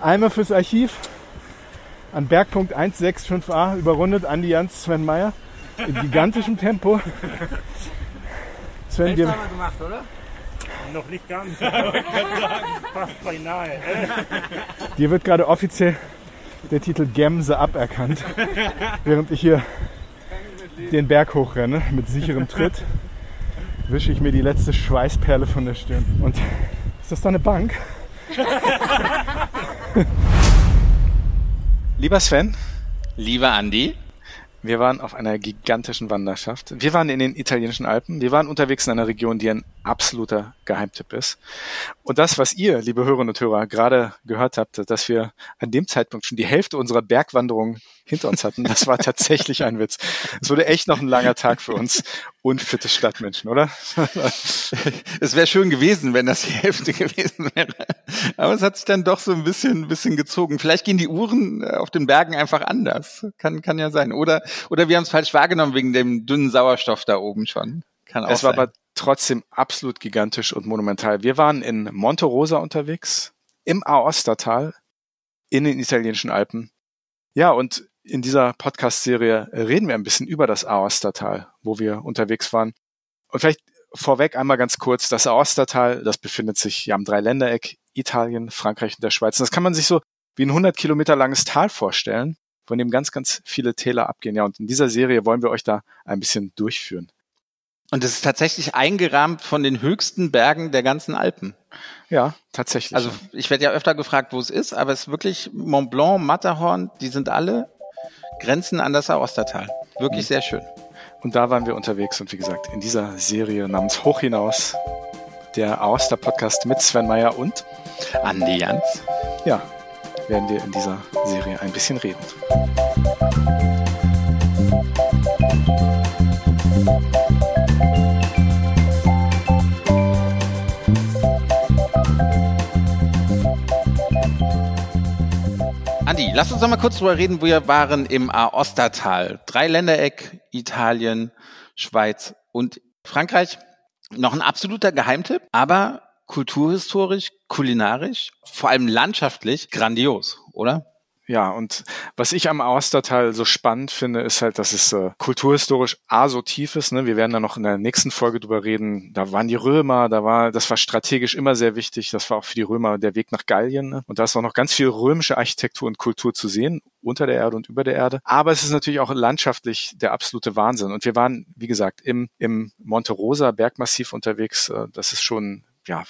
Einmal fürs Archiv an Bergpunkt 165a überrundet Andi Jans Sven Meyer in gigantischem Tempo. Sven, wir gemacht, oder? Noch nicht ganz, fast beinahe. Dir wird gerade offiziell der Titel Gemse aberkannt, während ich hier den Berg hochrenne mit sicherem Tritt. Wische ich mir die letzte Schweißperle von der Stirn. Und ist das da eine Bank? Lieber Sven. Lieber Andi. Wir waren auf einer gigantischen Wanderschaft. Wir waren in den italienischen Alpen. Wir waren unterwegs in einer Region, die ein absoluter Geheimtipp ist. Und das, was ihr, liebe Hörerinnen und Hörer, gerade gehört habt, dass wir an dem Zeitpunkt schon die Hälfte unserer Bergwanderung hinter uns hatten, das war tatsächlich ein Witz. Es wurde echt noch ein langer Tag für uns unfitte Stadtmenschen, oder? es wäre schön gewesen, wenn das die Hälfte gewesen wäre. Aber es hat sich dann doch so ein bisschen, ein bisschen gezogen. Vielleicht gehen die Uhren äh, auf den Bergen einfach anders. Kann, kann ja sein. Oder, oder wir haben es falsch wahrgenommen wegen dem dünnen Sauerstoff da oben schon. Kann auch es sein. war aber trotzdem absolut gigantisch und monumental. Wir waren in Monte Rosa unterwegs, im Aostatal, in den italienischen Alpen. Ja, und in dieser Podcast-Serie reden wir ein bisschen über das Aostatal, wo wir unterwegs waren. Und vielleicht vorweg einmal ganz kurz, das Aostatal, das befindet sich ja am Dreiländereck Italien, Frankreich und der Schweiz. Und das kann man sich so wie ein 100 Kilometer langes Tal vorstellen, von dem ganz, ganz viele Täler abgehen. Ja, und in dieser Serie wollen wir euch da ein bisschen durchführen. Und es ist tatsächlich eingerahmt von den höchsten Bergen der ganzen Alpen. Ja, tatsächlich. Also ich werde ja öfter gefragt, wo es ist, aber es ist wirklich Mont Blanc, Matterhorn, die sind alle Grenzen an das Aostatal. Wirklich mhm. sehr schön. Und da waren wir unterwegs und wie gesagt, in dieser Serie namens Hoch hinaus, der Aosta Podcast mit Sven Meyer und Andi Jans. Ja, werden wir in dieser Serie ein bisschen reden. Lass uns noch mal kurz drüber reden. Wir waren im Aostatal. Drei Ländereck, Italien, Schweiz und Frankreich. Noch ein absoluter Geheimtipp, aber kulturhistorisch, kulinarisch, vor allem landschaftlich grandios, oder? Ja, und was ich am Austertal so spannend finde, ist halt, dass es äh, kulturhistorisch A so tief ist. Ne? Wir werden da noch in der nächsten Folge drüber reden. Da waren die Römer, da war, das war strategisch immer sehr wichtig. Das war auch für die Römer der Weg nach Gallien. Ne? Und da ist auch noch ganz viel römische Architektur und Kultur zu sehen, unter der Erde und über der Erde. Aber es ist natürlich auch landschaftlich der absolute Wahnsinn. Und wir waren, wie gesagt, im, im Monte Rosa Bergmassiv unterwegs. Äh, das ist schon ja,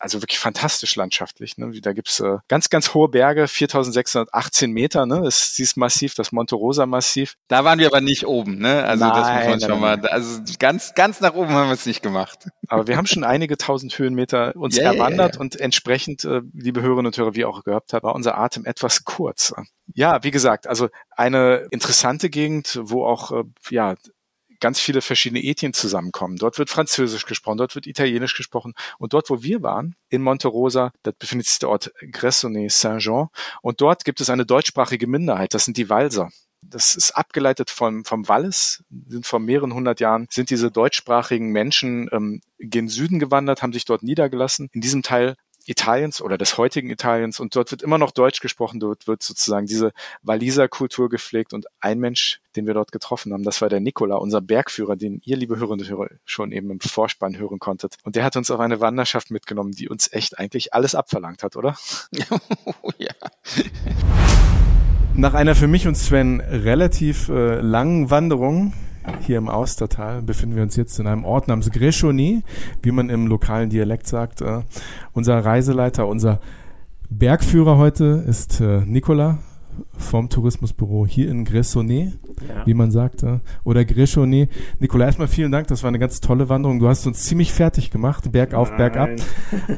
also wirklich fantastisch landschaftlich. Ne? Da gibt's äh, ganz, ganz hohe Berge, 4618 Meter, ne? Das ist dieses Massiv, das Monte Rosa Massiv. Da waren wir aber nicht oben, ne? Also nein, das muss man schon nein. mal, also ganz, ganz nach oben haben wir es nicht gemacht. Aber wir haben schon einige tausend Höhenmeter uns yeah, erwandert yeah. und entsprechend, äh, liebe Hörerinnen und Hörer, wie auch gehört habt, war unser Atem etwas kurz. Ja, wie gesagt, also eine interessante Gegend, wo auch äh, ja ganz viele verschiedene Ethien zusammenkommen. Dort wird Französisch gesprochen, dort wird Italienisch gesprochen. Und dort, wo wir waren, in Monte Rosa, da befindet sich der Ort Gressoney-Saint-Jean. Und dort gibt es eine deutschsprachige Minderheit. Das sind die Walser. Das ist abgeleitet vom, vom Wallis, sind vor mehreren hundert Jahren, sind diese deutschsprachigen Menschen ähm, gen Süden gewandert, haben sich dort niedergelassen. In diesem Teil Italiens oder des heutigen Italiens und dort wird immer noch Deutsch gesprochen, dort wird sozusagen diese Waliser Kultur gepflegt und ein Mensch, den wir dort getroffen haben, das war der Nikola, unser Bergführer, den ihr, liebe Hörerinnen und Hörer, schon eben im Vorspann hören konntet. Und der hat uns auf eine Wanderschaft mitgenommen, die uns echt eigentlich alles abverlangt hat, oder? oh, ja. Nach einer für mich und Sven relativ äh, langen Wanderung hier im Austertal befinden wir uns jetzt in einem Ort namens Grechony, wie man im lokalen Dialekt sagt. Äh, unser Reiseleiter, unser Bergführer heute ist äh, Nicola vom Tourismusbüro hier in Gressoney, ja. wie man sagte, oder Grechoney. Nikola, erstmal vielen Dank, das war eine ganz tolle Wanderung. Du hast uns ziemlich fertig gemacht, bergauf, Nein. bergab.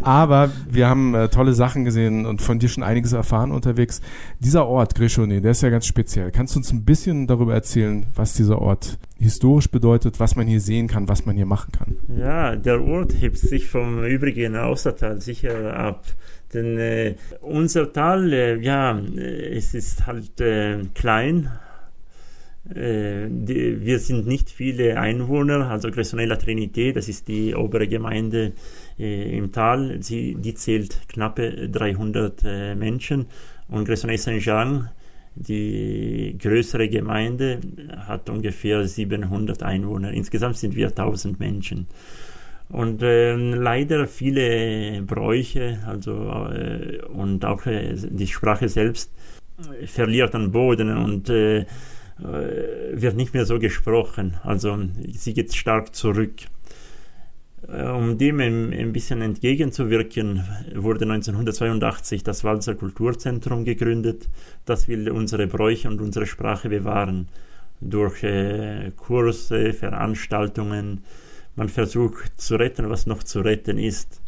Aber wir haben äh, tolle Sachen gesehen und von dir schon einiges erfahren unterwegs. Dieser Ort, Grechoney, der ist ja ganz speziell. Kannst du uns ein bisschen darüber erzählen, was dieser Ort historisch bedeutet, was man hier sehen kann, was man hier machen kann? Ja, der Ort hebt sich vom übrigen Außertal sicher ab. Denn äh, unser Tal, äh, ja, äh, es ist halt äh, klein, Äh, die, wir sind nicht viele Einwohner, also Gressonella Trinité, das ist die obere Gemeinde äh, im Tal, sie, die zählt knappe 300 äh, Menschen und Gressonella Saint-Jean, die größere Gemeinde, hat ungefähr 700 Einwohner. Insgesamt sind wir 1000 Menschen. Und äh, leider viele Bräuche, also äh, und auch äh, die Sprache selbst verliert an Boden und äh, äh, wird nicht mehr so gesprochen. Also sie geht stark zurück. Äh, um dem ein bisschen entgegenzuwirken, wurde 1982 das Walser Kulturzentrum gegründet. Das will unsere Bräuche und unsere Sprache bewahren. Durch äh, Kurse, Veranstaltungen. Man versucht zu retten, was noch zu retten ist.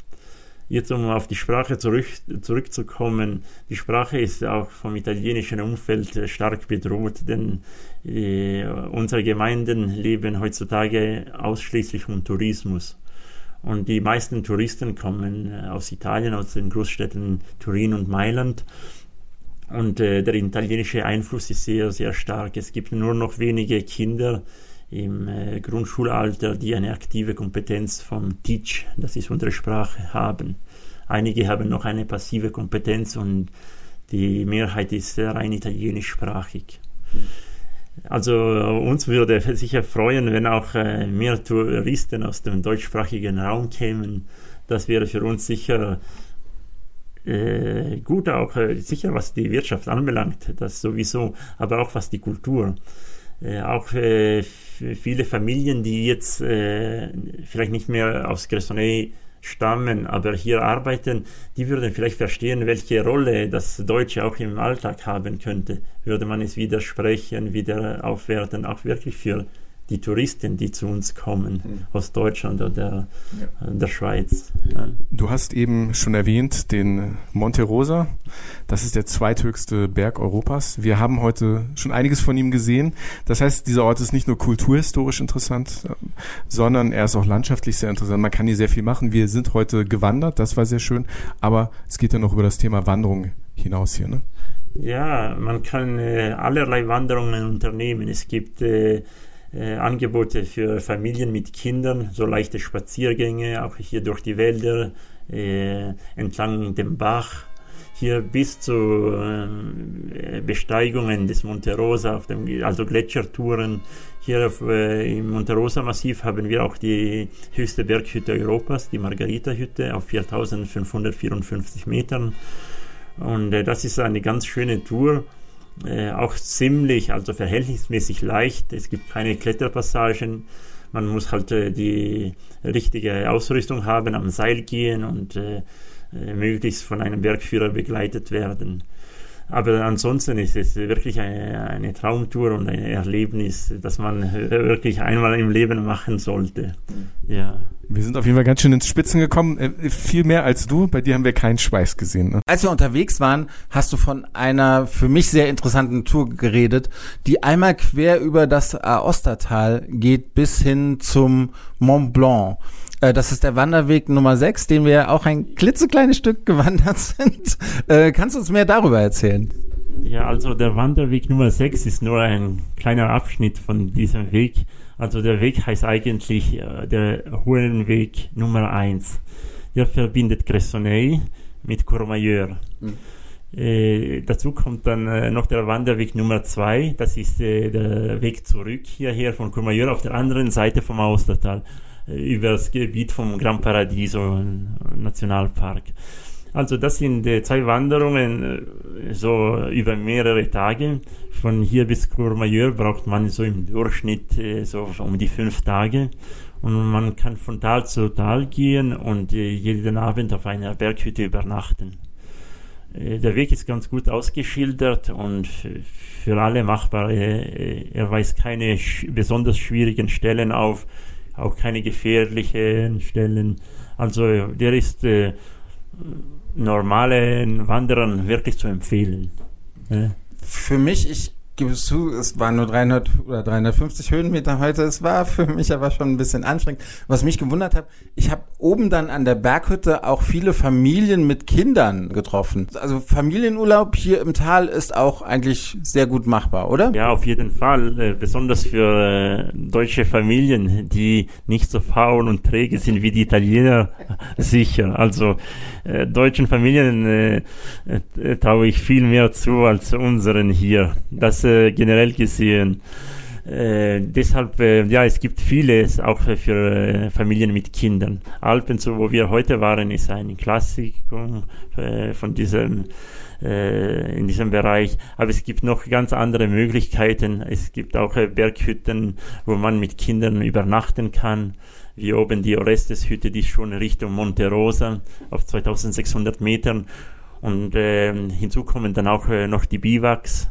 Jetzt, um auf die Sprache zurück, zurückzukommen, die Sprache ist auch vom italienischen Umfeld stark bedroht, denn äh, unsere Gemeinden leben heutzutage ausschließlich vom Tourismus. Und die meisten Touristen kommen äh, aus Italien, aus den Großstädten Turin und Mailand. Und äh, der italienische Einfluss ist sehr, sehr stark. Es gibt nur noch wenige Kinder, im äh, Grundschulalter, die eine aktive Kompetenz vom Teach, das ist unsere Sprache, haben. Einige haben noch eine passive Kompetenz und die Mehrheit ist rein italienischsprachig. Also uns würde sicher freuen, wenn auch äh, mehr Touristen aus dem deutschsprachigen Raum kämen. Das wäre für uns sicher äh, gut, auch äh, sicher was die Wirtschaft anbelangt, das sowieso, aber auch was die Kultur. Äh, auch äh, viele Familien, die jetzt äh, vielleicht nicht mehr aus Gressoney stammen, aber hier arbeiten, die würden vielleicht verstehen, welche Rolle das Deutsche auch im Alltag haben könnte. Würde man es wieder sprechen, wieder aufwerten, auch wirklich für die Touristen, die zu uns kommen mhm. aus Deutschland oder ja. der Schweiz. Ja. Du hast eben schon erwähnt den Monte Rosa. Das ist der zweithöchste Berg Europas. Wir haben heute schon einiges von ihm gesehen. Das heißt, dieser Ort ist nicht nur kulturhistorisch interessant, sondern er ist auch landschaftlich sehr interessant. Man kann hier sehr viel machen. Wir sind heute gewandert, das war sehr schön. Aber es geht ja noch über das Thema Wanderung hinaus hier, ne? Ja, man kann äh, allerlei Wanderungen unternehmen. Es gibt äh, äh, Angebote für Familien mit Kindern, so leichte Spaziergänge, auch hier durch die Wälder, äh, entlang dem Bach, hier bis zu äh, Besteigungen des Monte Rosa, auf dem, also Gletschertouren. Hier auf, äh, im Monte Rosa Massiv haben wir auch die höchste Berghütte Europas, die Margarita-Hütte auf 4554 Metern. Und äh, das ist eine ganz schöne Tour äh, auch ziemlich, also verhältnismäßig leicht. Es gibt keine Kletterpassagen. Man muss halt äh, die richtige Ausrüstung haben, am Seil gehen und äh, äh möglichst von einem Bergführer begleitet werden. Aber ansonsten ist es wirklich eine, eine, Traumtour und ein Erlebnis, das man wirklich einmal im Leben machen sollte. Ja. Wir sind auf jeden Fall ganz schön ins Spitzen gekommen. Äh, viel mehr als du. Bei dir haben wir keinen Schweiß gesehen. Ne? Als wir unterwegs waren, hast du von einer für mich sehr interessanten Tour geredet, die einmal quer über das Aostatal geht bis hin zum Mont Blanc. Äh, das ist der Wanderweg Nummer 6, den wir auch ein klitzekleines Stück gewandert sind. Äh, kannst du uns mehr darüber erzählen? Ja, also der Wanderweg Nummer 6 ist nur ein kleiner Abschnitt von diesem Weg. Also der Weg heißt eigentlich äh, der Höhenweg Nummer 1. Der verbindet Cressonay mit Courmayeur. Mhm. Äh, dazu kommt dann äh, noch der Wanderweg Nummer 2. Das ist äh, der Weg zurück hierher von Courmayeur auf der anderen Seite vom Austertal über das Gebiet vom Gran Paradiso Nationalpark. Also das sind äh, zwei Wanderungen äh, so über mehrere Tage. Von hier bis Courmayeur braucht man so im Durchschnitt äh, so um die fünf Tage. Und man kann von Tal zu Tal gehen und jeden Abend auf einer Berghütte übernachten. Der Weg ist ganz gut ausgeschildert und für alle machbar. Er weist keine besonders schwierigen Stellen auf, auch keine gefährlichen Stellen. Also der ist äh, normalen Wanderern wirklich zu empfehlen. Ja. Für mich, ich gebe es zu, es waren nur 300 oder 350 Höhenmeter heute. Es war für mich aber schon ein bisschen anstrengend. Was mich gewundert hat, ich habe oben dann an der Berghütte auch viele Familien mit Kindern getroffen. Also Familienurlaub hier im Tal ist auch eigentlich sehr gut machbar, oder? Ja, auf jeden Fall. Äh, besonders für äh, deutsche Familien, die nicht so faul und träge sind wie die Italiener, sicher. Also äh, deutschen Familien äh, traue ich viel mehr zu als unseren hier. Das äh, generell gesehen. Äh, deshalb, äh, ja, es gibt vieles auch für äh, Familien mit Kindern. Alpen, so wo wir heute waren, ist ein Klassikum äh, von diesem äh, in diesem Bereich. Aber es gibt noch ganz andere Möglichkeiten. Es gibt auch Berghütten, wo man mit Kindern übernachten kann. Wie oben die Orestes-Hütte, die schon Richtung Monte Rosa auf 2600 Metern. Und äh, hinzu kommen dann auch äh, noch die Biwaks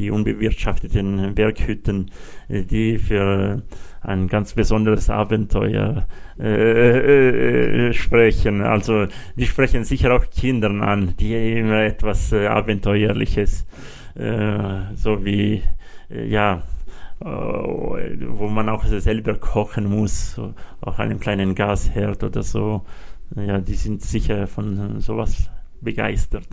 die unbewirtschafteten Berghütten, äh, die für ein ganz besonderes Abenteuer äh, äh, äh, sprechen. Also die sprechen sicher auch Kindern an, die immer etwas äh, Abenteuerliches, äh, so wie ja wo man auch selber kochen muss, auch einen kleinen Gasherd oder so. Ja, die sind sicher von sowas begeistert.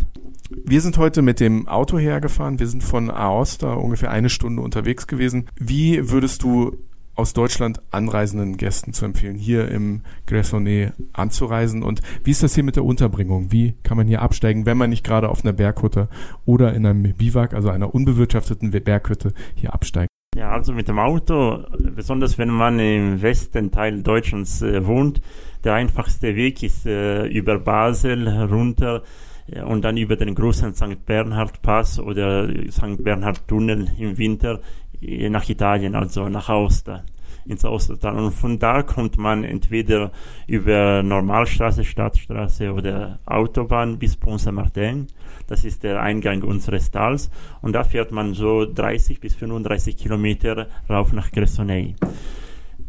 Wir sind heute mit dem Auto hergefahren. Wir sind von Aosta ungefähr eine Stunde unterwegs gewesen. Wie würdest du aus Deutschland anreisenden Gästen zu empfehlen, hier im Gressonnet anzureisen? Und wie ist das hier mit der Unterbringung? Wie kann man hier absteigen, wenn man nicht gerade auf einer Berghütte oder in einem Biwak, also einer unbewirtschafteten Berghütte, hier absteigt? Ja, also mit dem Auto, besonders wenn man im Westen Teil Deutschlands äh, wohnt, der einfachste Weg ist äh, über Basel runter äh, und dann über den großen St. Bernhard Pass oder St. Bernhard Tunnel im Winter äh, nach Italien, also nach Aosta ins Ostertal. Und von da kommt man entweder über Normalstraße, Stadtstraße oder Autobahn bis Pont Saint-Martin. Das ist der Eingang unseres Tals. Und da fährt man so 30 bis 35 Kilometer rauf nach Gressoney.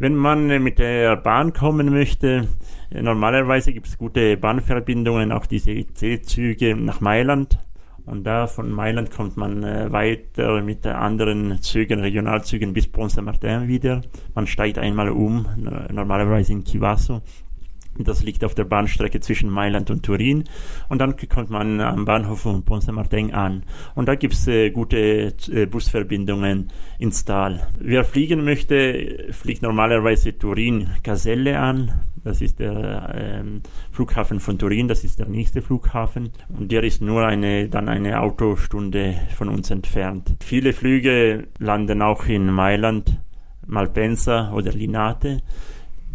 Wenn man mit der Bahn kommen möchte, normalerweise gibt es gute Bahnverbindungen, auch diese IC-Züge nach Mailand. Und da von Mailand kommt man äh, weiter mit anderen Zügen, Regionalzügen bis Pont Saint-Martin wieder. Man steigt einmal um, normalerweise in Chivasso das liegt auf der Bahnstrecke zwischen Mailand und Turin. Und dann kommt man am Bahnhof von Pont-Saint-Martin an. Und da gibt's äh, gute äh, Busverbindungen ins Tal. Wer fliegen möchte, fliegt normalerweise Turin-Caselle an. Das ist der ähm, Flughafen von Turin, das ist der nächste Flughafen. Und der ist nur eine, dann eine Autostunde von uns entfernt. Viele Flüge landen auch in Mailand, Malpensa oder Linate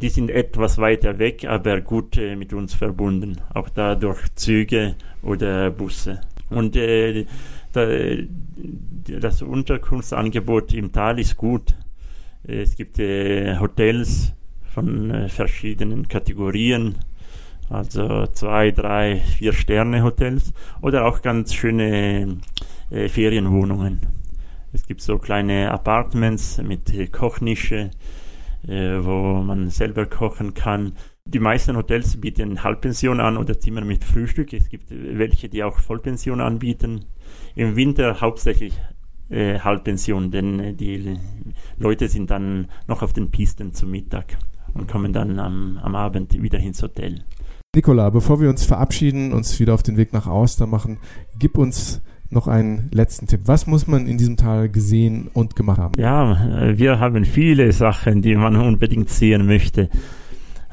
die sind etwas weiter weg, aber gut äh, mit uns verbunden, auch da durch Züge oder Busse. Und äh, da, das Unterkunftsangebot im Tal ist gut. Es gibt äh, Hotels von äh, verschiedenen Kategorien, also zwei, drei, vier Sterne Hotels oder auch ganz schöne äh, Ferienwohnungen. Es gibt so kleine Apartments mit äh, Kochnische, äh, wo man selber kochen kann. Die meisten Hotels bieten Halbpension an oder Zimmer mit Frühstück. Es gibt welche, die auch Vollpension anbieten. Im Winter hauptsächlich äh, Halbpension, denn äh, die Leute sind dann noch auf den Pisten zum Mittag und kommen dann am, am Abend wieder ins Hotel. Nicola, bevor wir uns verabschieden, uns wieder auf den Weg nach Auster machen, gib uns noch einen letzten Tipp. Was muss man in diesem Tal gesehen und gemacht haben? Ja, wir haben viele Sachen, die man unbedingt sehen möchte.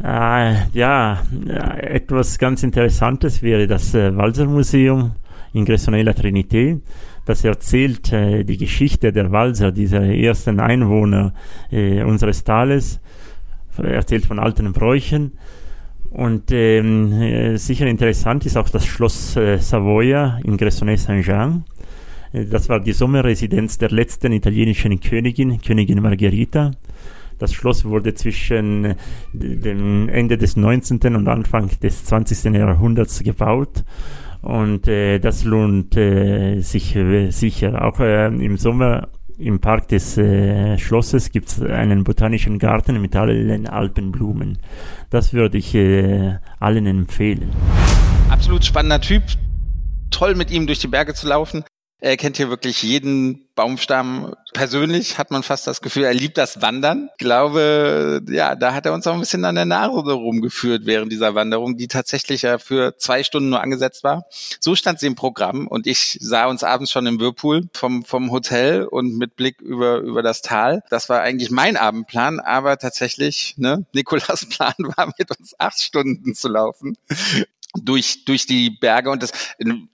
Äh, ja, etwas ganz Interessantes wäre das äh, Walser Museum in Gressonella Trinité. Das erzählt äh, die Geschichte der Walser, dieser ersten Einwohner äh, unseres Tales, erzählt von alten Bräuchen. Und ähm, äh, sicher interessant ist auch das Schloss äh, Savoia in Gressoney-Saint-Jean. Äh, das war die Sommerresidenz der letzten italienischen Königin, Königin Margherita. Das Schloss wurde zwischen äh, dem Ende des 19. und Anfang des 20. Jahrhunderts gebaut. Und äh, das lohnt äh, sich äh, sicher. Auch äh, im Sommer im Park des äh, Schlosses gibt es einen botanischen Garten mit allen Alpenblumen. Das würde ich äh, allen empfehlen. Absolut spannender Typ. Toll mit ihm durch die Berge zu laufen. Er kennt hier wirklich jeden Baumstamm persönlich, hat man fast das Gefühl, er liebt das Wandern. Ich glaube, ja, da hat er uns auch ein bisschen an der Nase rumgeführt während dieser Wanderung, die tatsächlich ja für zwei Stunden nur angesetzt war. So stand sie im Programm und ich sah uns abends schon im Whirlpool vom, vom Hotel und mit Blick über, über das Tal. Das war eigentlich mein Abendplan, aber tatsächlich, ne, Nikolas Plan war mit uns acht Stunden zu laufen durch, durch die Berge und das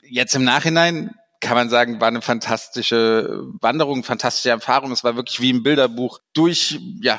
jetzt im Nachhinein kann man sagen, war eine fantastische Wanderung, fantastische Erfahrung. Es war wirklich wie im Bilderbuch durch, ja,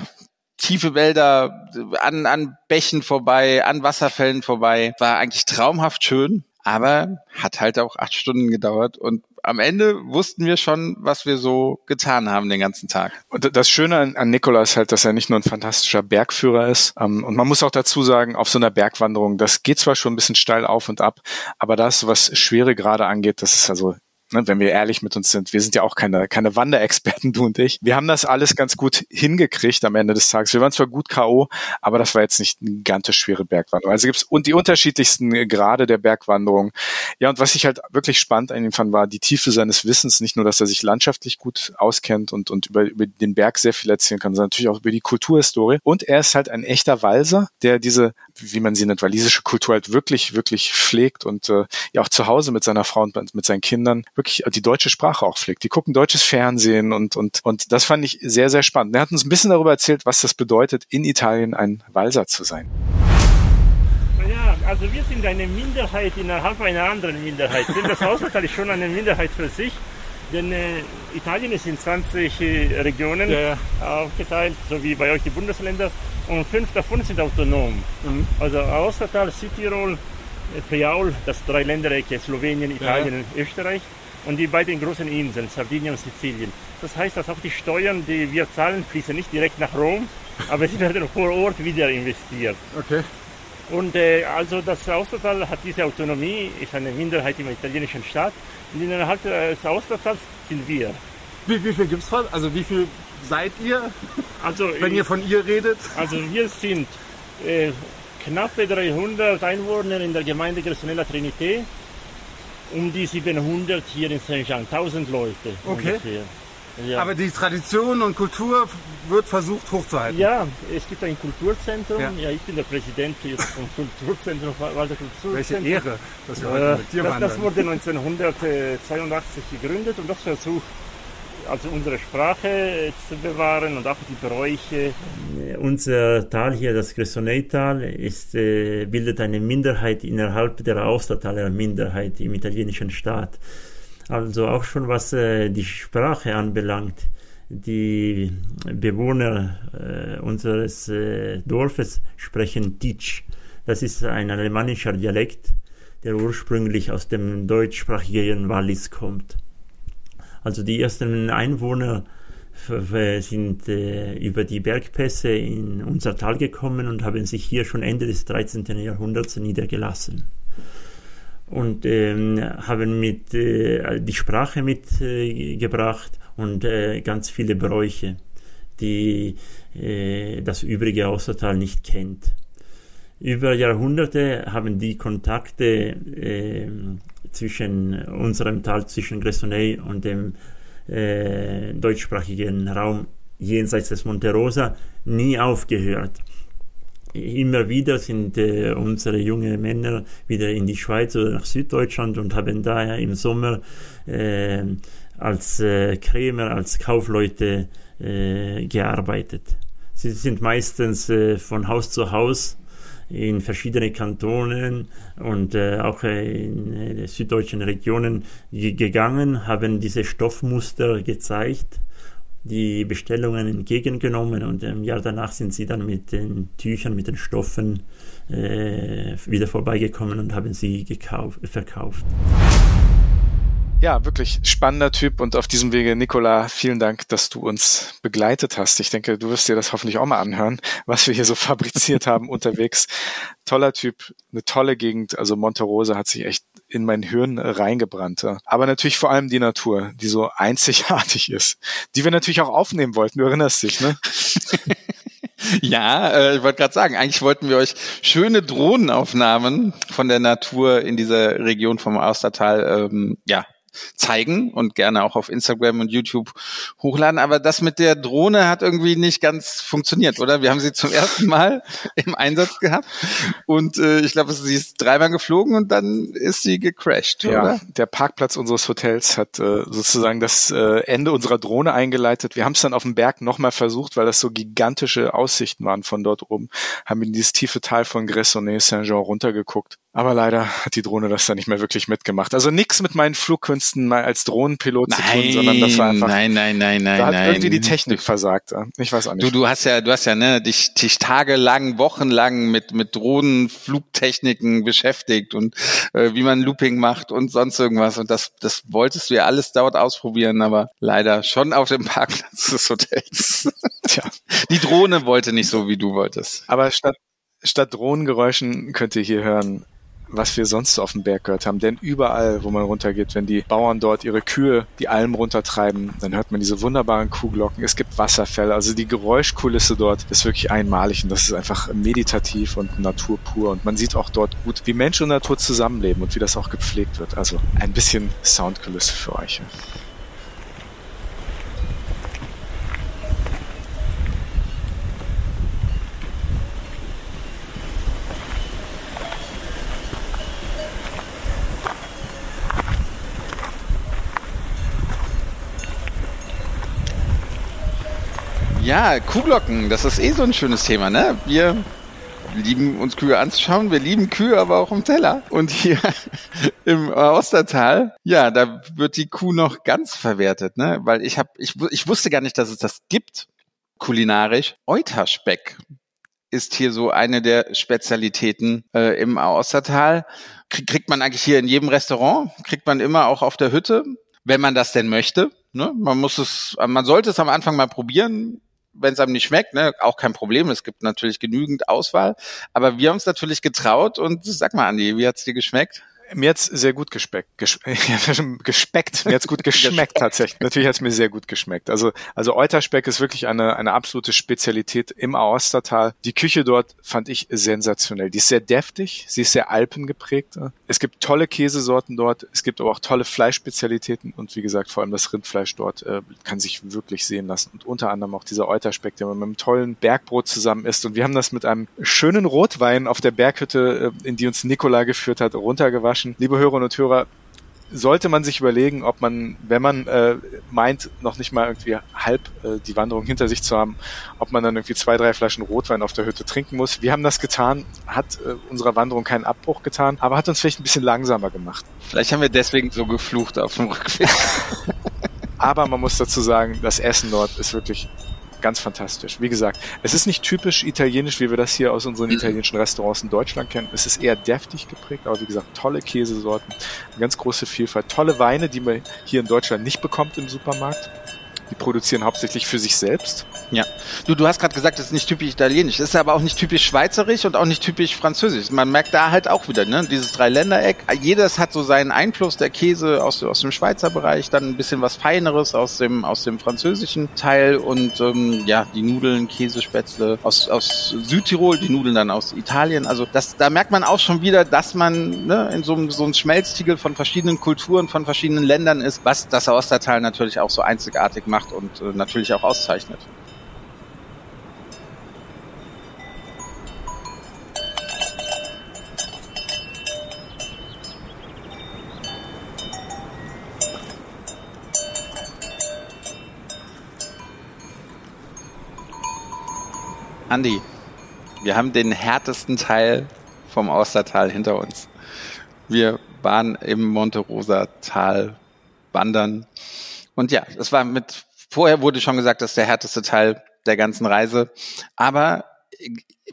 tiefe Wälder, an, an Bächen vorbei, an Wasserfällen vorbei. War eigentlich traumhaft schön, aber hat halt auch acht Stunden gedauert und am Ende wussten wir schon, was wir so getan haben den ganzen Tag. Und das Schöne an, an Nikola ist halt, dass er nicht nur ein fantastischer Bergführer ist. Ähm, und man muss auch dazu sagen, auf so einer Bergwanderung, das geht zwar schon ein bisschen steil auf und ab, aber das, was Schwere gerade angeht, das ist also ne, wenn wir ehrlich mit uns sind, wir sind ja auch keine, keine Wanderexperten, du und ich. Wir haben das alles ganz gut hingekriegt am Ende des Tages. Wir waren zwar gut K.O., aber das war jetzt nicht eine gigantisch schwere Bergwanderung. Also gibt's und die unterschiedlichsten Grade der Bergwanderung. Ja, und was ich halt wirklich spannend an ihm fand, war die Tiefe seines Wissens. Nicht nur, dass er sich landschaftlich gut auskennt und, und über, über den Berg sehr viel erzählen kann, sondern natürlich auch über die Kulturhistorie. Und er ist halt ein echter Walser, der diese, wie man sie nennt, walisische Kultur halt wirklich, wirklich pflegt und äh, ja auch zu Hause mit seiner Frau und mit seinen Kindern wirklich die deutsche Sprache auch pflegt. Die gucken deutsches Fernsehen und, und, und das fand ich sehr, sehr spannend. Er hat uns ein bisschen darüber erzählt, was das bedeutet, in Italien ein Walser zu sein. Ja, also wir sind eine Minderheit innerhalb einer anderen Minderheit. Denn das Haushaltstal ist schon eine Minderheit für sich. Denn äh, Italien ist in 20 äh, Regionen ja, ja. aufgeteilt, so wie bei euch die Bundesländer. Und fünf davon sind autonom. Mhm. Also Außertal, Südtirol, Friaul, das Dreiländereck, Slowenien, Italien, ja. Österreich und die beiden großen Inseln, Sardinien und Sizilien. Das heißt, dass auch die Steuern, die wir zahlen, fließen nicht direkt nach Rom, aber sie werden vor Ort wieder investiert. Okay. Und äh, also das Austertal hat diese Autonomie, ist eine Minderheit im italienischen Staat. Und innerhalb des Austertals sind wir. Wie, wie viel gibt es von? Also wie viel seid ihr, also, wenn ihr von ihr redet? Also wir sind äh, knappe 300 Einwohner in der Gemeinde Gressonella Trinité um die 700 hier in Saint-Jean, 1000 Leute okay. ungefähr. Ja. Aber die Tradition und Kultur wird versucht hochzuhalten. Ja, es gibt ein Kulturzentrum. Ja, ja ich bin der Präsident vom Kulturzentrum, Walter Kulturzentrum. Welche Ehre, dass wir heute mit dir das, das wurde 1982 gegründet und das versucht also unsere Sprache zu bewahren und auch die Bräuche. Unser Tal hier, das Gressonei-Tal, äh, bildet eine Minderheit innerhalb der Austertaler Minderheit im italienischen Staat. Also auch schon was äh, die Sprache anbelangt. Die Bewohner äh, unseres äh, Dorfes sprechen Ditsch. Das ist ein alemannischer Dialekt, der ursprünglich aus dem deutschsprachigen Wallis kommt. Also die ersten Einwohner sind äh, über die Bergpässe in unser Tal gekommen und haben sich hier schon Ende des 13. Jahrhunderts niedergelassen. Und ähm, haben mit, äh, die Sprache mitgebracht äh, und äh, ganz viele Bräuche, die äh, das übrige Außertal nicht kennt. Über Jahrhunderte haben die Kontakte äh, zwischen unserem Tal, zwischen Gressoney und dem äh, deutschsprachigen Raum jenseits des Monte Rosa nie aufgehört. Immer wieder sind äh, unsere jungen Männer wieder in die Schweiz oder nach Süddeutschland und haben daher im Sommer äh, als äh, Krämer, als Kaufleute äh, gearbeitet. Sie sind meistens äh, von Haus zu Haus in verschiedene Kantonen und äh, auch in äh, süddeutschen Regionen gegangen, haben diese Stoffmuster gezeigt, die Bestellungen entgegengenommen und im Jahr danach sind sie dann mit den Tüchern, mit den Stoffen äh, wieder vorbeigekommen und haben sie gekauft, verkauft. Ja, wirklich spannender Typ und auf diesem Wege, Nicola, vielen Dank, dass du uns begleitet hast. Ich denke, du wirst dir das hoffentlich auch mal anhören, was wir hier so fabriziert haben unterwegs. Toller Typ, eine tolle Gegend. Also Monterose hat sich echt in mein Hirn reingebrannt. Aber natürlich vor allem die Natur, die so einzigartig ist, die wir natürlich auch aufnehmen wollten. Du erinnerst dich, ne? Ja, äh, ich wollte gerade sagen, eigentlich wollten wir euch schöne Drohnenaufnahmen von der Natur in dieser Region vom Austertal ähm, ja, zeigen und gerne auch auf Instagram und YouTube hochladen. Aber das mit der Drohne hat irgendwie nicht ganz funktioniert, oder? Wir haben sie zum ersten Mal im Einsatz gehabt und äh, ich glaube, sie ist dreimal geflogen und dann ist sie gecrashed, ja, oder? Der Parkplatz unseres Hotels hat äh, sozusagen das äh, Ende unserer Drohne eingeleitet. Wir haben es dann auf dem Berg nochmal versucht, weil das so gigantische Aussichten waren von dort oben. Haben in dieses tiefe Tal von Gressonnet Saint-Jean runtergeguckt. Aber leider hat die Drohne das dann nicht mehr wirklich mitgemacht. Also nichts mit meinen Flugkünsten mal als Drohnenpilot nein, zu tun, sondern das war einfach. Nein, nein, nein, nein. Da hat nein. irgendwie die Technik versagt. Ich weiß auch nicht. Du, du hast ja, du hast ja, ne, dich, dich tagelang, wochenlang mit, mit Drohnenflugtechniken beschäftigt und äh, wie man Looping macht und sonst irgendwas. Und das, das wolltest du ja alles dort ausprobieren, aber leider schon auf dem Parkplatz des Hotels. Tja. Die Drohne wollte nicht so, wie du wolltest. Aber statt, statt Drohnengeräuschen könnt ihr hier hören, was wir sonst auf dem Berg gehört haben. Denn überall, wo man runtergeht, wenn die Bauern dort ihre Kühe die Alm runtertreiben, dann hört man diese wunderbaren Kuhglocken. Es gibt Wasserfälle. Also die Geräuschkulisse dort ist wirklich einmalig und das ist einfach meditativ und Natur pur. Und man sieht auch dort gut, wie Mensch und Natur zusammenleben und wie das auch gepflegt wird. Also ein bisschen Soundkulisse für euch. Ja, Kuhglocken, das ist eh so ein schönes Thema, ne? Wir lieben uns Kühe anzuschauen, wir lieben Kühe aber auch im Teller. Und hier im Ostertal, ja, da wird die Kuh noch ganz verwertet, ne? Weil ich habe, ich, ich wusste gar nicht, dass es das gibt, kulinarisch. Euterspeck ist hier so eine der Spezialitäten äh, im Ostertal. Krieg, kriegt man eigentlich hier in jedem Restaurant, kriegt man immer auch auf der Hütte, wenn man das denn möchte. Ne? Man muss es, man sollte es am Anfang mal probieren wenn es einem nicht schmeckt, ne, auch kein Problem. Es gibt natürlich genügend Auswahl. Aber wir haben uns natürlich getraut und sag mal, Andi, wie hat's dir geschmeckt? Mir hat's sehr gut gespeckt. Ges gespeckt. Mir hat's gut geschmeckt tatsächlich. Natürlich hat's mir sehr gut geschmeckt. Also, also Euterspeck ist wirklich eine, eine absolute Spezialität im Aostatal. Die Küche dort fand ich sensationell. Die ist sehr deftig. Sie ist sehr alpengeprägt. Es gibt tolle Käsesorten dort. Es gibt aber auch tolle Fleischspezialitäten. Und wie gesagt, vor allem das Rindfleisch dort äh, kann sich wirklich sehen lassen. Und unter anderem auch dieser Euterspeck, der man mit einem tollen Bergbrot zusammen isst. Und wir haben das mit einem schönen Rotwein auf der Berghütte, äh, in die uns Nikola geführt hat, runtergewaschen überraschen. Liebe Hörerinnen und Hörer, sollte man sich überlegen, ob man, wenn man äh, meint, noch nicht mal irgendwie halb äh, die Wanderung hinter sich zu haben, ob man dann irgendwie zwei, drei Flaschen Rotwein auf der Hütte trinken muss. Wir haben das getan, hat äh, unserer Wanderung keinen Abbruch getan, aber hat uns vielleicht ein bisschen langsamer gemacht. Vielleicht haben wir deswegen so geflucht auf dem Rückweg. aber man muss dazu sagen, das Essen dort ist wirklich ganz fantastisch. Wie gesagt, es ist nicht typisch italienisch, wie wir das hier aus unseren italienischen Restaurants in Deutschland kennen. Es ist eher deftig geprägt, aber wie gesagt, tolle Käsesorten, ganz große Vielfalt, tolle Weine, die man hier in Deutschland nicht bekommt im Supermarkt. Die produzieren hauptsächlich für sich selbst. Ja. Du, du hast gerade gesagt, das ist nicht typisch italienisch. Das ist aber auch nicht typisch schweizerisch und auch nicht typisch französisch. Man merkt da halt auch wieder, ne, dieses Dreiländereck. Jedes hat so seinen Einfluss, der Käse aus, aus dem Schweizer Bereich, dann ein bisschen was Feineres aus dem, aus dem französischen Teil und ähm, ja, die Nudeln, Käsespätzle aus, aus Südtirol, die Nudeln dann aus Italien. Also das, da merkt man auch schon wieder, dass man ne, in so einem, so einem Schmelztiegel von verschiedenen Kulturen, von verschiedenen Ländern ist, was das Ostertal natürlich auch so einzigartig macht macht und äh, natürlich auch auszeichnet. Andi, wir haben den härtesten Teil vom Austertal hinter uns. Wir waren im Monte Rosa Tal wandern. Und ja, es war mit Vorher wurde schon gesagt, das ist der härteste Teil der ganzen Reise. Aber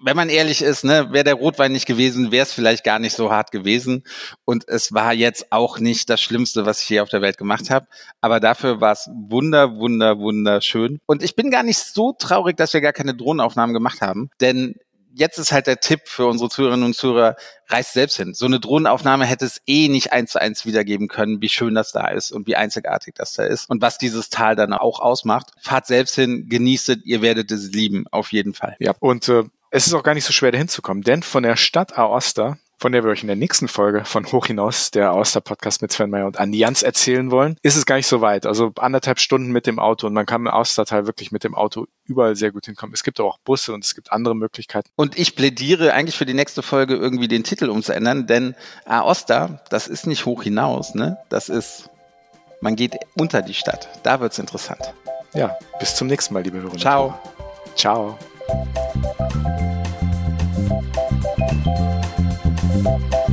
wenn man ehrlich ist, ne, wäre der Rotwein nicht gewesen, wäre es vielleicht gar nicht so hart gewesen. Und es war jetzt auch nicht das Schlimmste, was ich hier auf der Welt gemacht habe. Aber dafür war es wunder, wunder, wunderschön. Und ich bin gar nicht so traurig, dass wir gar keine Drohnenaufnahmen gemacht haben. Denn jetzt ist halt der Tipp für unsere Zuhörerinnen und Zuhörer, reist selbst hin. So eine Drohnenaufnahme hätte es eh nicht eins zu eins wiedergeben können, wie schön das da ist und wie einzigartig das da ist und was dieses Tal dann auch ausmacht. Fahrt selbst hin, genießt es, ihr werdet es lieben, auf jeden Fall. Ja, und äh, es ist auch gar nicht so schwer, da hinzukommen, denn von der Stadt Aosta von der wir euch in der nächsten Folge von Hoch hinaus, der Auster-Podcast mit Sven Meyer und Andi Jans erzählen wollen, ist es gar nicht so weit. Also anderthalb Stunden mit dem Auto und man kann im Austertal wirklich mit dem Auto überall sehr gut hinkommen. Es gibt auch Busse und es gibt andere Möglichkeiten. Und ich plädiere eigentlich für die nächste Folge irgendwie den Titel umzuändern, denn Aosta, das ist nicht hoch hinaus, ne? Das ist, man geht unter die Stadt. Da wird's interessant. Ja, bis zum nächsten Mal, liebe Hörer. Ciao. Ciao. Thank you.